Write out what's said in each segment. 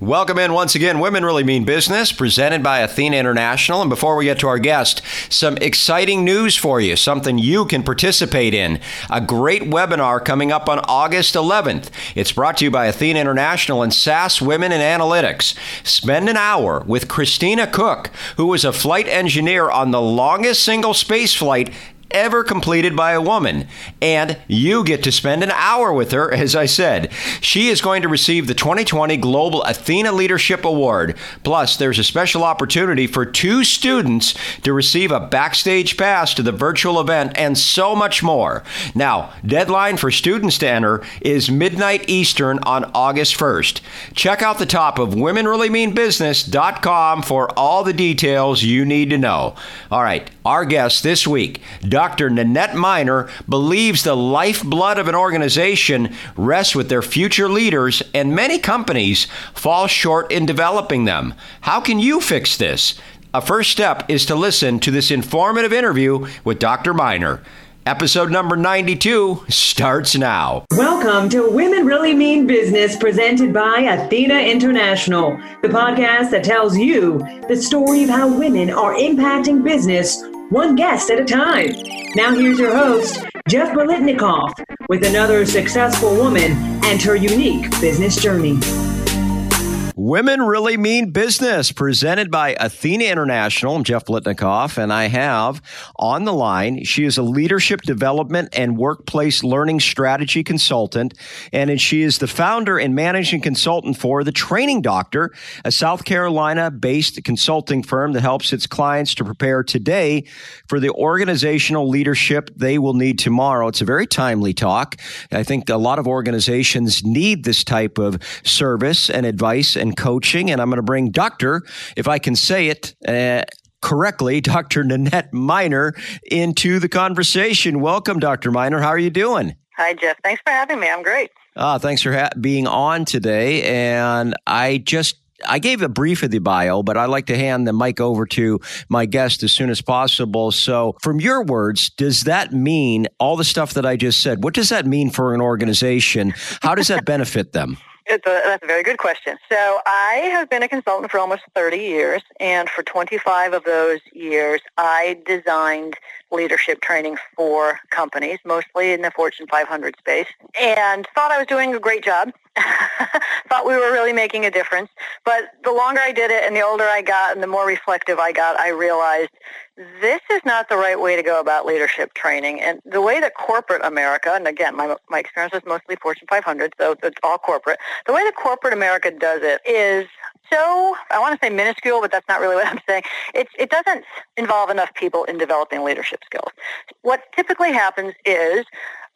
Welcome in once again, Women Really Mean Business, presented by Athena International. And before we get to our guest, some exciting news for you, something you can participate in. A great webinar coming up on August 11th. It's brought to you by Athena International and SAS Women in Analytics. Spend an hour with Christina Koch, who was a flight engineer on the longest single space flight ever completed by a woman. And you get to spend an hour with her, as I said. She is going to receive the 2020 Global Athena Leadership Award. Plus, there's a special opportunity for two students to receive a backstage pass to the virtual event and so much more. Now, deadline for students to enter is midnight Eastern on August 1st. Check out the top of womenreallymeanbusiness.com for all the details you need to know. All right, our guest this week. Nanette Miner believes the lifeblood of an organization rests with their future leaders, and many companies fall short in developing them. How can you fix this? A first step is to listen to this informative interview with Dr. Miner. Episode number 92 starts now. Welcome to Women Really Mean Business, presented by Athena International, the podcast that tells you the story of how women are impacting business one guest at a time. Now, here's your host, Jeff Bolitnikoff, with another successful woman and her unique business journey. Women Really Mean Business, presented by Athena International. I'm Jeff Blitnikoff, and I have on the line, she is a leadership development and workplace learning strategy consultant, and she is the founder and managing consultant for The Training Doctor, a South Carolina based consulting firm that helps its clients to prepare today for the organizational leadership they will need tomorrow. It's a very timely talk. I think a lot of organizations need this type of service and advice and coaching. And I'm going to bring Dr., if I can say it, uh, correctly, Dr. Nanette Miner into the conversation. Welcome, Dr. Miner. How are you doing? Hi, Jeff. Thanks for having me. I'm great. Uh, thanks for ha- being on today. And I just I gave a brief of the bio, but I'd like to hand the mic over to my guest as soon as possible. So, from your words, does that mean all the stuff that I just said? What does that mean for an organization? How does that benefit them? It's a, that's a very good question. So I have been a consultant for almost 30 years, and for 25 of those years, I designed leadership training for companies, mostly in the Fortune 500 space, and thought I was doing a great job. thought we were really making a difference. But the longer I did it and the older I got and the more reflective I got, I realized this is not the right way to go about leadership training. And the way that corporate America, and again, my, my experience is mostly Fortune 500, so it's all corporate. The way that corporate America does it is so, I want to say minuscule, but that's not really what I'm saying. It, it doesn't involve enough people in developing leadership skills. What typically happens is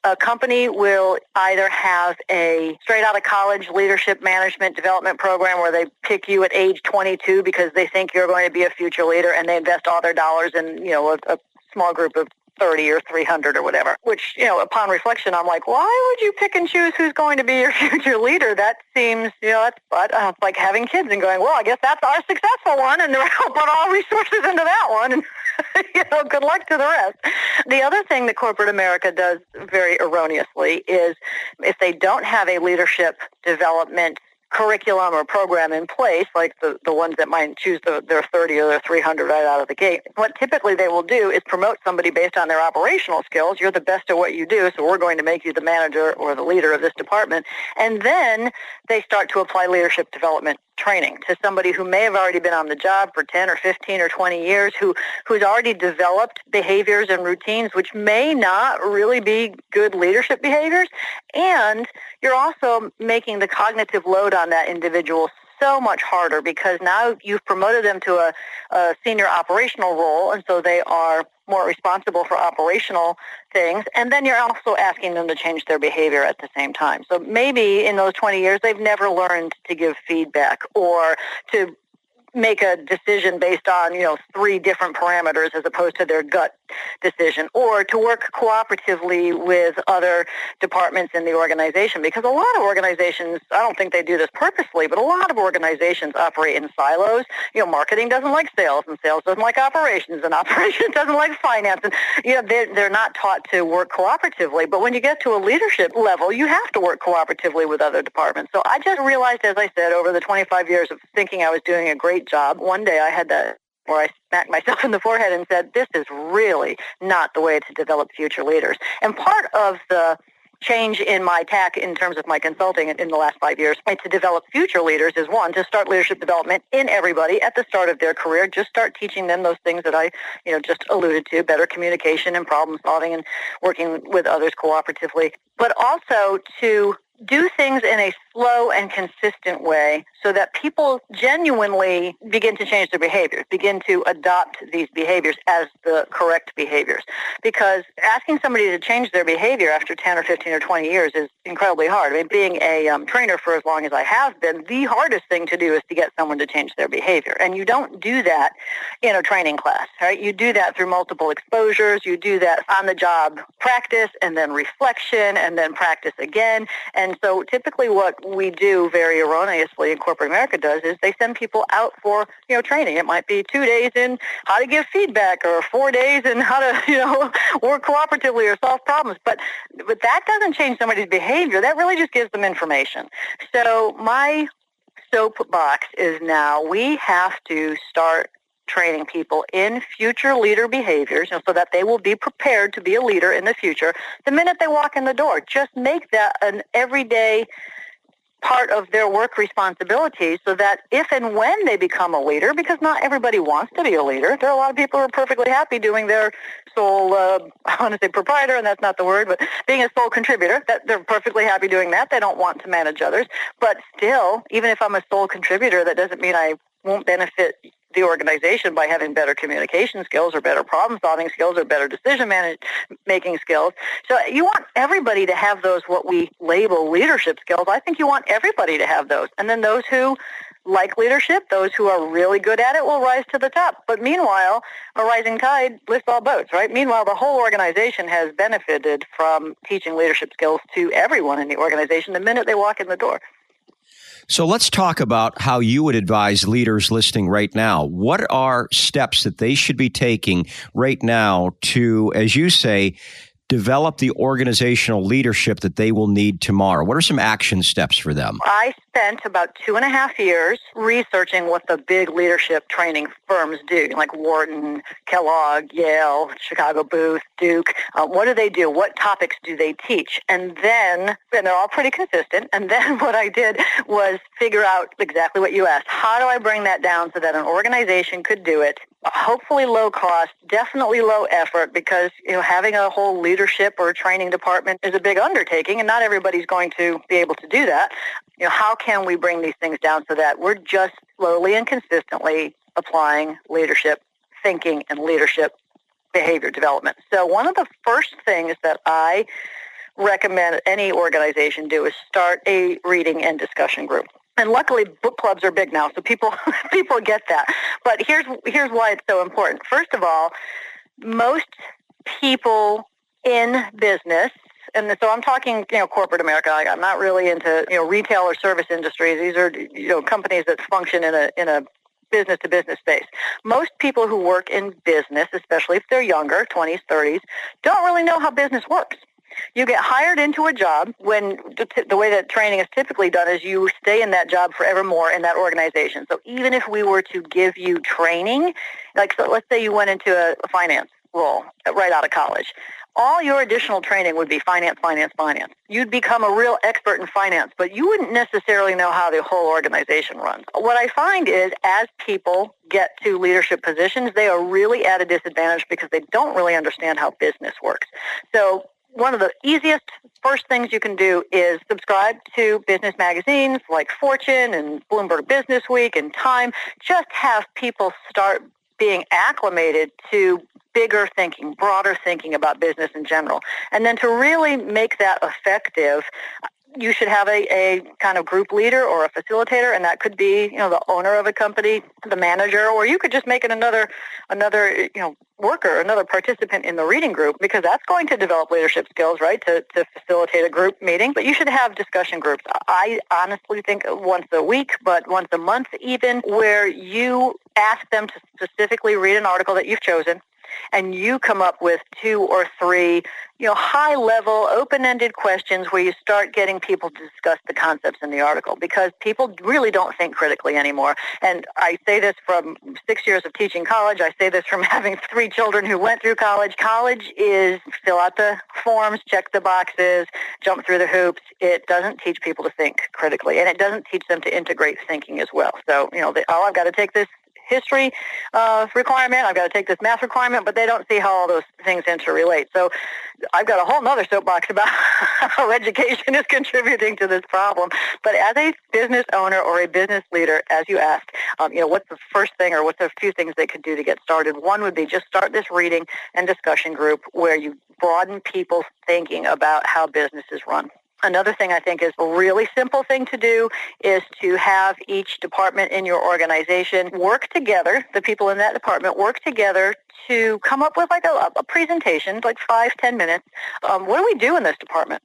a company will either have a straight out of college leadership management development program where they pick you at age 22 because they think you're going to be a future leader and they invest all their dollars in, you know, a, a small group of 30 or 300 or whatever, which, you know, upon reflection, I'm like, why would you pick and choose who's going to be your future leader? That seems, you know, that's uh, like having kids and going, well, I guess that's our successful one and we'll put all resources into that one. And you know, good luck to the rest. The other thing that corporate America does very erroneously is if they don't have a leadership development curriculum or program in place, like the, the ones that might choose the, their 30 or their 300 right out of the gate, what typically they will do is promote somebody based on their operational skills. You're the best at what you do, so we're going to make you the manager or the leader of this department. And then they start to apply leadership development training to somebody who may have already been on the job for 10 or 15 or 20 years, who, who's already developed behaviors and routines which may not really be good leadership behaviors. And you're also making the cognitive load on that individual so much harder because now you've promoted them to a, a, senior operational role, and so they are more responsible for operational things. And then you're also asking them to change their behavior at the same time. So maybe in those 20 years, they've never learned to give feedback or to make a decision based on, you know, three different parameters as opposed to their gut decision or to work cooperatively with other departments in the organization because a lot of organizations, I don't think they do this purposely, but a lot of organizations operate in silos. You know, marketing doesn't like sales and sales doesn't like operations and operations doesn't like finance. And, you know, they're, they're not taught to work cooperatively. But when you get to a leadership level, you have to work cooperatively with other departments. So I just realized, as I said, over the 25 years of thinking I was doing a great job, one day I had to where I smacked myself in the forehead and said, this is really not the way to develop future leaders. And part of the change in my tack in terms of my consulting in the last five years to develop future leaders is one, to start leadership development in everybody at the start of their career. Just start teaching them those things that I, you know, just alluded to, better communication and problem solving and working with others cooperatively. But also to do things in a slow and consistent way so that people genuinely begin to change their behaviors, begin to adopt these behaviors as the correct behaviors. Because asking somebody to change their behavior after 10 or 15 or 20 years is incredibly hard. I mean, being a um, trainer for as long as I have been, the hardest thing to do is to get someone to change their behavior. And you don't do that in a training class, right? You do that through multiple exposures. You do that on the job practice and then reflection and then practice again. And so typically what we do very erroneously in corporate America does is they send people out for, you know, training. It might be two days in how to give feedback or four days in how to, you know, work cooperatively or solve problems. But, but that doesn't change somebody's behavior. That really just gives them information. So my soapbox is now we have to start training people in future leader behaviors you know, so that they will be prepared to be a leader in the future the minute they walk in the door. Just make that an everyday part of their work responsibility so that if and when they become a leader, because not everybody wants to be a leader, there are a lot of people who are perfectly happy doing their sole, uh, I want to say proprietor, and that's not the word, but being a sole contributor, that they're perfectly happy doing that. They don't want to manage others. But still, even if I'm a sole contributor, that doesn't mean I won't benefit the organization by having better communication skills or better problem solving skills or better decision manage, making skills. So you want everybody to have those what we label leadership skills. I think you want everybody to have those. And then those who like leadership, those who are really good at it will rise to the top. But meanwhile, a rising tide lifts all boats, right? Meanwhile, the whole organization has benefited from teaching leadership skills to everyone in the organization the minute they walk in the door. So let's talk about how you would advise leaders listening right now. What are steps that they should be taking right now to, as you say, develop the organizational leadership that they will need tomorrow? What are some action steps for them? I spent about two and a half years researching what the big leadership training firms do, like Wharton, Kellogg, Yale, Chicago Booth, Duke. Uh, what do they do? What topics do they teach? And then, and they're all pretty consistent. And then what I did was figure out exactly what you asked. How do I bring that down so that an organization could do it hopefully low cost, definitely low effort because you know having a whole leadership or training department is a big undertaking and not everybody's going to be able to do that. You know, how can we bring these things down so that we're just slowly and consistently applying leadership thinking and leadership behavior development. So one of the first things that I recommend any organization do is start a reading and discussion group. And luckily, book clubs are big now, so people people get that. But here's here's why it's so important. First of all, most people in business and so I'm talking, you know, corporate America. I'm not really into, you know, retail or service industries. These are, you know, companies that function in a in a business to business space. Most people who work in business, especially if they're younger, 20s, 30s, don't really know how business works. You get hired into a job when the way that training is typically done is you stay in that job forevermore in that organization. So even if we were to give you training, like so let's say you went into a finance role right out of college, all your additional training would be finance, finance, finance. You'd become a real expert in finance, but you wouldn't necessarily know how the whole organization runs. What I find is as people get to leadership positions, they are really at a disadvantage because they don't really understand how business works. So one of the easiest first things you can do is subscribe to business magazines like Fortune and Bloomberg Business Week and Time. Just have people start being acclimated to bigger thinking, broader thinking about business in general. And then to really make that effective, you should have a, a kind of group leader or a facilitator, and that could be, you know, the owner of a company, the manager, or you could just make it another, another, you know, worker, another participant in the reading group, because that's going to develop leadership skills, right, to, to facilitate a group meeting. But you should have discussion groups. I honestly think once a week, but once a month even, where you ask them to specifically read an article that you've chosen and you come up with two or three, you know, high level, open-ended questions where you start getting people to discuss the concepts in the article because people really don't think critically anymore. And I say this from six years of teaching college. I say this from having three children who went through college. College is fill out the forms, check the boxes, jump through the hoops. It doesn't teach people to think critically, and it doesn't teach them to integrate thinking as well. So, you know, they, oh, I've got to take this history uh, requirement. I've got to take this math requirement, but they don't see how all those things interrelate. So I've got a whole other soapbox about how education is contributing to this problem. But as a business owner or a business leader, as you asked, um, you know, what's the first thing or what's a few things they could do to get started? One would be just start this reading and discussion group where you broaden people's thinking about how business is run. Another thing I think is a really simple thing to do is to have each department in your organization work together, the people in that department work together to come up with like a, a presentation, like five, ten minutes. Um, what do we do in this department?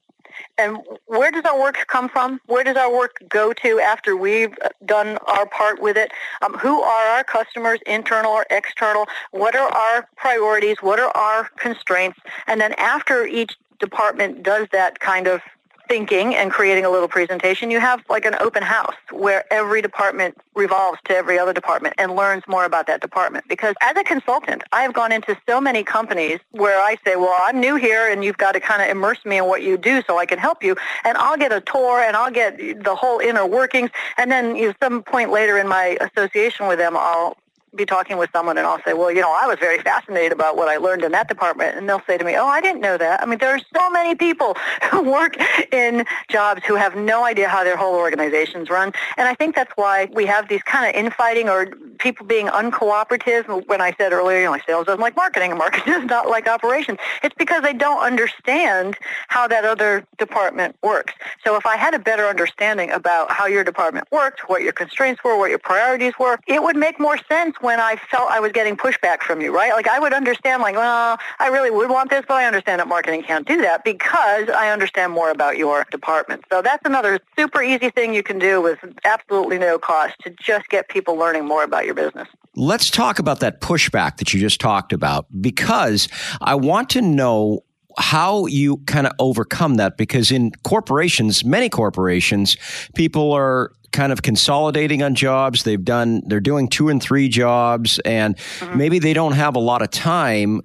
And where does our work come from? Where does our work go to after we've done our part with it? Um, who are our customers, internal or external? What are our priorities? What are our constraints? And then after each department does that kind of thinking and creating a little presentation, you have like an open house where every department revolves to every other department and learns more about that department. Because as a consultant, I have gone into so many companies where I say, well, I'm new here and you've got to kind of immerse me in what you do so I can help you. And I'll get a tour and I'll get the whole inner workings. And then you know, some point later in my association with them, I'll be talking with someone and I'll say, well, you know, I was very fascinated about what I learned in that department. And they'll say to me, oh, I didn't know that. I mean, there are so many people who work in jobs who have no idea how their whole organizations run. And I think that's why we have these kind of infighting or people being uncooperative. When I said earlier, you know, sales doesn't like marketing and marketing does not like operations. It's because they don't understand how that other department works. So if I had a better understanding about how your department worked, what your constraints were, what your priorities were, it would make more sense when I felt I was getting pushback from you, right? Like I would understand like, well, I really would want this, but I understand that marketing can't do that because I understand more about your department. So that's another super easy thing you can do with absolutely no cost to just get people learning more about your business. Let's talk about that pushback that you just talked about because I want to know how you kind of overcome that because in corporations, many corporations, people are kind of consolidating on jobs. They've done, they're doing two and three jobs, and mm-hmm. maybe they don't have a lot of time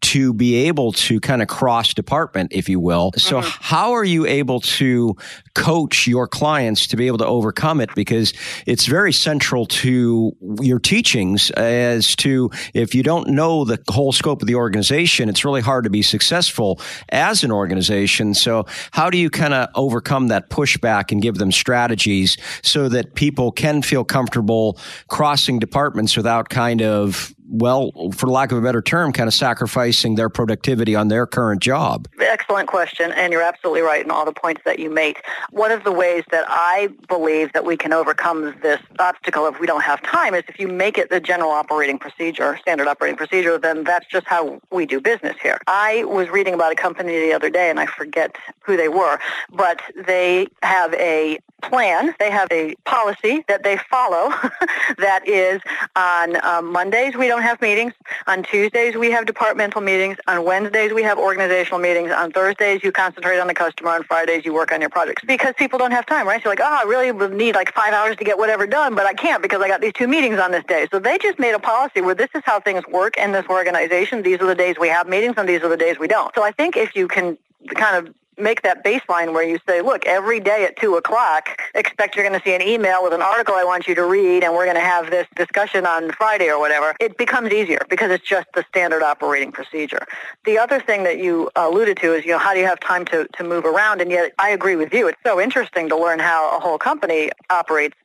to be able to kind of cross department, if you will. So, mm-hmm. how are you able to coach your clients to be able to overcome it? Because it's very central to your teachings as to if you don't know the whole scope of the organization, it's really hard to be successful as an organization. So, how do you kind of overcome that pushback and give them strategies so that people can feel comfortable crossing departments without kind of well, for lack of a better term, kind of sacrificing their productivity on their current job? Excellent question, and you're absolutely right in all the points that you make. One of the ways that I believe that we can overcome this obstacle if we don't have time is if you make it the general operating procedure, standard operating procedure, then that's just how we do business here. I was reading about a company the other day, and I forget who they were, but they have a plan. They have a policy that they follow that is on um, Mondays we don't have meetings. On Tuesdays we have departmental meetings. On Wednesdays we have organizational meetings. On Thursdays you concentrate on the customer. On Fridays you work on your projects because people don't have time, right? So like, oh, I really would need like five hours to get whatever done, but I can't because I got these two meetings on this day. So they just made a policy where this is how things work in this organization. These are the days we have meetings and these are the days we don't. So I think if you can kind of make that baseline where you say, look, every day at 2 o'clock, expect you're going to see an email with an article I want you to read, and we're going to have this discussion on Friday or whatever, it becomes easier because it's just the standard operating procedure. The other thing that you alluded to is, you know, how do you have time to, to move around? And yet I agree with you. It's so interesting to learn how a whole company operates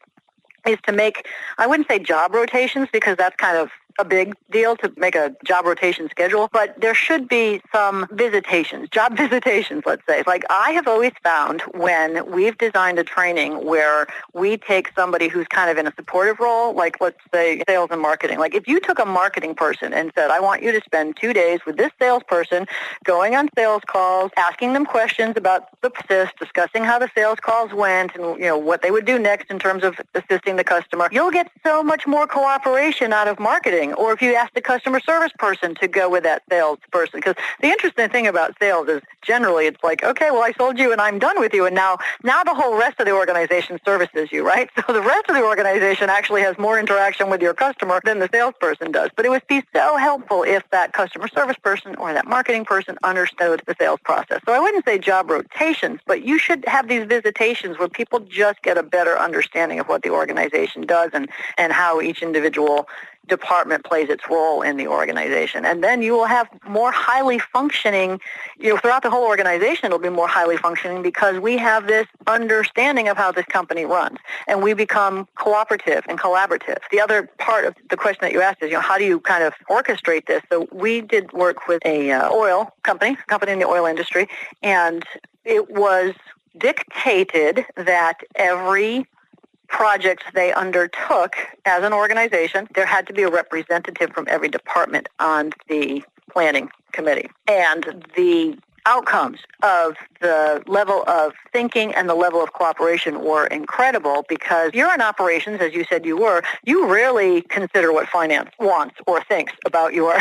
is to make, I wouldn't say job rotations because that's kind of a big deal to make a job rotation schedule, but there should be some visitations, job visitations, let's say. Like I have always found when we've designed a training where we take somebody who's kind of in a supportive role, like let's say sales and marketing. Like if you took a marketing person and said, I want you to spend two days with this salesperson going on sales calls, asking them questions about the process, discussing how the sales calls went and you know what they would do next in terms of assisting the customer, you'll get so much more cooperation out of marketing. Or if you ask the customer service person to go with that salesperson, because the interesting thing about sales is generally it's like, okay, well I sold you and I'm done with you, and now now the whole rest of the organization services you, right? So the rest of the organization actually has more interaction with your customer than the salesperson does. But it would be so helpful if that customer service person or that marketing person understood the sales process. So I wouldn't say job rotations, but you should have these visitations where people just get a better understanding of what the organization does and, and how each individual department plays its role in the organization. And then you will have more highly functioning, you know, throughout the whole organization, it'll be more highly functioning because we have this understanding of how this company runs and we become cooperative and collaborative. The other part of the question that you asked is, you know, how do you kind of orchestrate this? So we did work with a uh, oil company, company in the oil industry, and it was dictated that every project they undertook as an organization, there had to be a representative from every department on the planning committee. And the outcomes of the level of thinking and the level of cooperation were incredible because you're in operations, as you said you were, you rarely consider what finance wants or thinks about your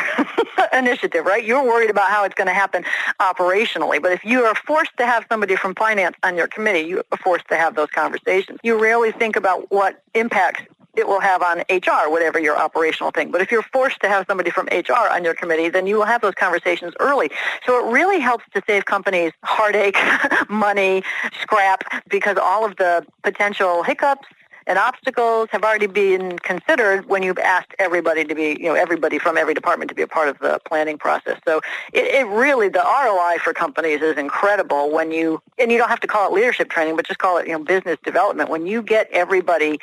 initiative, right? You're worried about how it's going to happen operationally. But if you are forced to have somebody from finance on your committee, you are forced to have those conversations. You rarely think about what impacts it will have on HR, whatever your operational thing. But if you're forced to have somebody from HR on your committee, then you will have those conversations early. So it really helps to save companies heartache, money, scrap, because all of the potential hiccups and obstacles have already been considered when you've asked everybody to be, you know, everybody from every department to be a part of the planning process. So it, it really, the ROI for companies is incredible when you, and you don't have to call it leadership training, but just call it, you know, business development. When you get everybody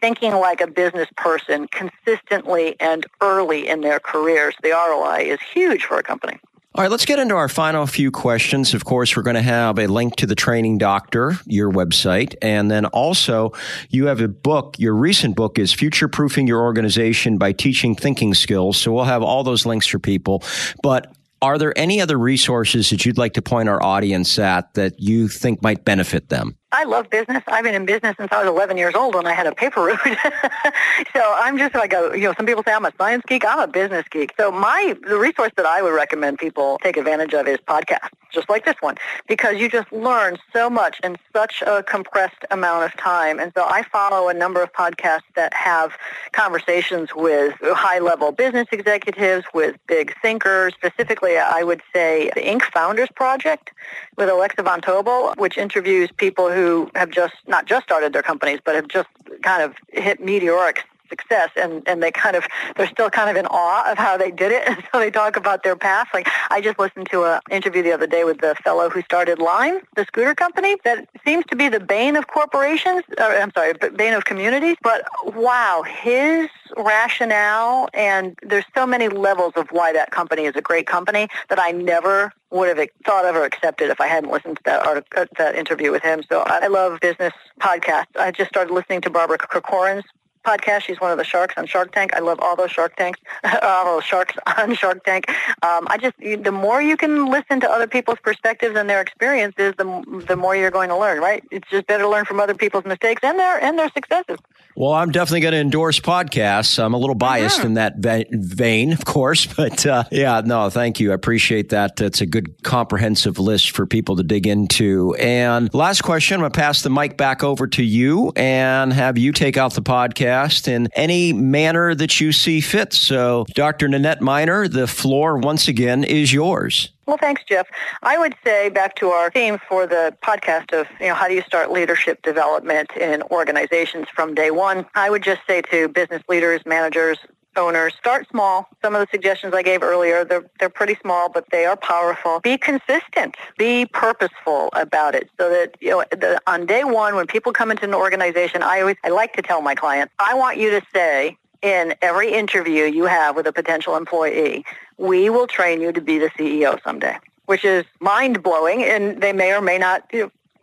thinking like a business person consistently and early in their careers, the ROI is huge for a company. All right, let's get into our final few questions. Of course, we're going to have a link to the training doctor, your website, and then also you have a book. Your recent book is Future Proofing Your Organization by Teaching Thinking Skills. So we'll have all those links for people. But are there any other resources that you'd like to point our audience at that you think might benefit them? I love business. I've been in business since I was 11 years old when I had a paper route. so I'm just like a, you know, some people say I'm a science geek. I'm a business geek. So my, the resource that I would recommend people take advantage of is podcasts, just like this one, because you just learn so much in such a compressed amount of time. And so I follow a number of podcasts that have conversations with high-level business executives, with big thinkers. Specifically, I would say the Inc. Founders Project with Alexa Von Tobel, which interviews people who have just not just started their companies, but have just kind of hit meteoric success and, and they kind of they're still kind of in awe of how they did it and so they talk about their path like i just listened to an interview the other day with the fellow who started lime the scooter company that seems to be the bane of corporations or, i'm sorry bane of communities but wow his rationale and there's so many levels of why that company is a great company that i never would have thought of or accepted if I hadn't listened to that article, uh, that interview with him. So I love business podcasts. I just started listening to Barbara Corcoran's podcast. She's one of the sharks on Shark Tank. I love all those Shark Tanks, all those sharks on Shark Tank. Um, I just the more you can listen to other people's perspectives and their experiences, the the more you're going to learn. Right? It's just better to learn from other people's mistakes and their and their successes. Well, I'm definitely going to endorse podcasts. I'm a little biased mm-hmm. in that vein, of course, but uh, yeah, no, thank you. I appreciate that. It's a good comprehensive list for people to dig into. And last question, I'm going to pass the mic back over to you and have you take out the podcast in any manner that you see fit. So, Dr. Nanette Miner, the floor once again is yours. Well, thanks, Jeff. I would say back to our theme for the podcast of, you know, how do you start leadership development in organizations from day one? I would just say to business leaders, managers, owners, start small. Some of the suggestions I gave earlier, they're, they're pretty small, but they are powerful. Be consistent. Be purposeful about it so that, you know, the, on day one, when people come into an organization, I always, I like to tell my clients, I want you to say, in every interview you have with a potential employee, we will train you to be the CEO someday, which is mind blowing. And they may or may not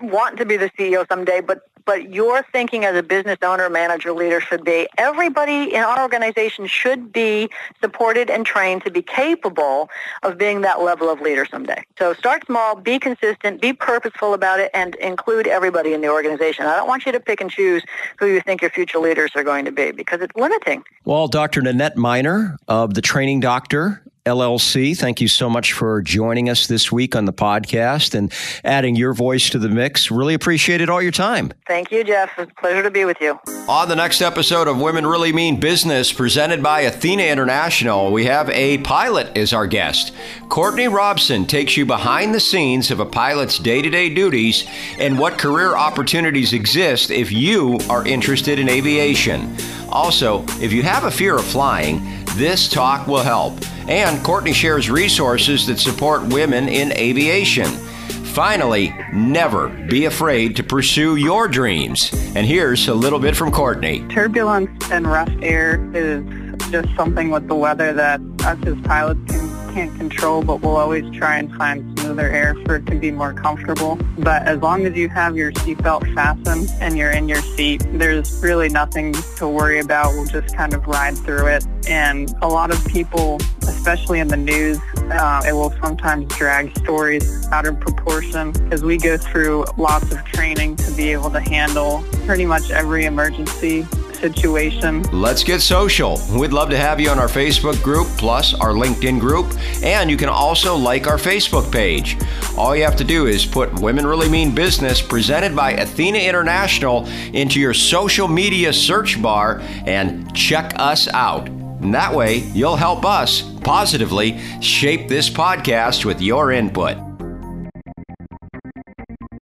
want to be the CEO someday, but but your thinking as a business owner, manager, leader should be everybody in our organization should be supported and trained to be capable of being that level of leader someday. So start small, be consistent, be purposeful about it, and include everybody in the organization. I don't want you to pick and choose who you think your future leaders are going to be because it's limiting. Well, Dr. Nanette Miner of the Training Doctor LLC. Thank you so much for joining us this week on the podcast and adding your voice to the mix. Really appreciated all your time. Thank you, Jeff. It's a pleasure to be with you. On the next episode of Women Really Mean Business, presented by Athena International, we have a pilot as our guest. Courtney Robson takes you behind the scenes of a pilot's day to day duties and what career opportunities exist if you are interested in aviation. Also, if you have a fear of flying, this talk will help. And Courtney shares resources that support women in aviation. Finally, never be afraid to pursue your dreams. And here's a little bit from Courtney. Turbulence and rough air is just something with the weather that us as pilots can can't control, but we'll always try and find smoother air for it to be more comfortable. But as long as you have your seatbelt fastened and you're in your seat, there's really nothing to worry about. We'll just kind of ride through it. And a lot of people, especially in the news, uh, it will sometimes drag stories out of proportion because we go through lots of training to be able to handle pretty much every emergency situation. Let's get social. We'd love to have you on our Facebook group, plus our LinkedIn group, and you can also like our Facebook page. All you have to do is put Women Really Mean Business presented by Athena International into your social media search bar and check us out. And that way, you'll help us positively shape this podcast with your input.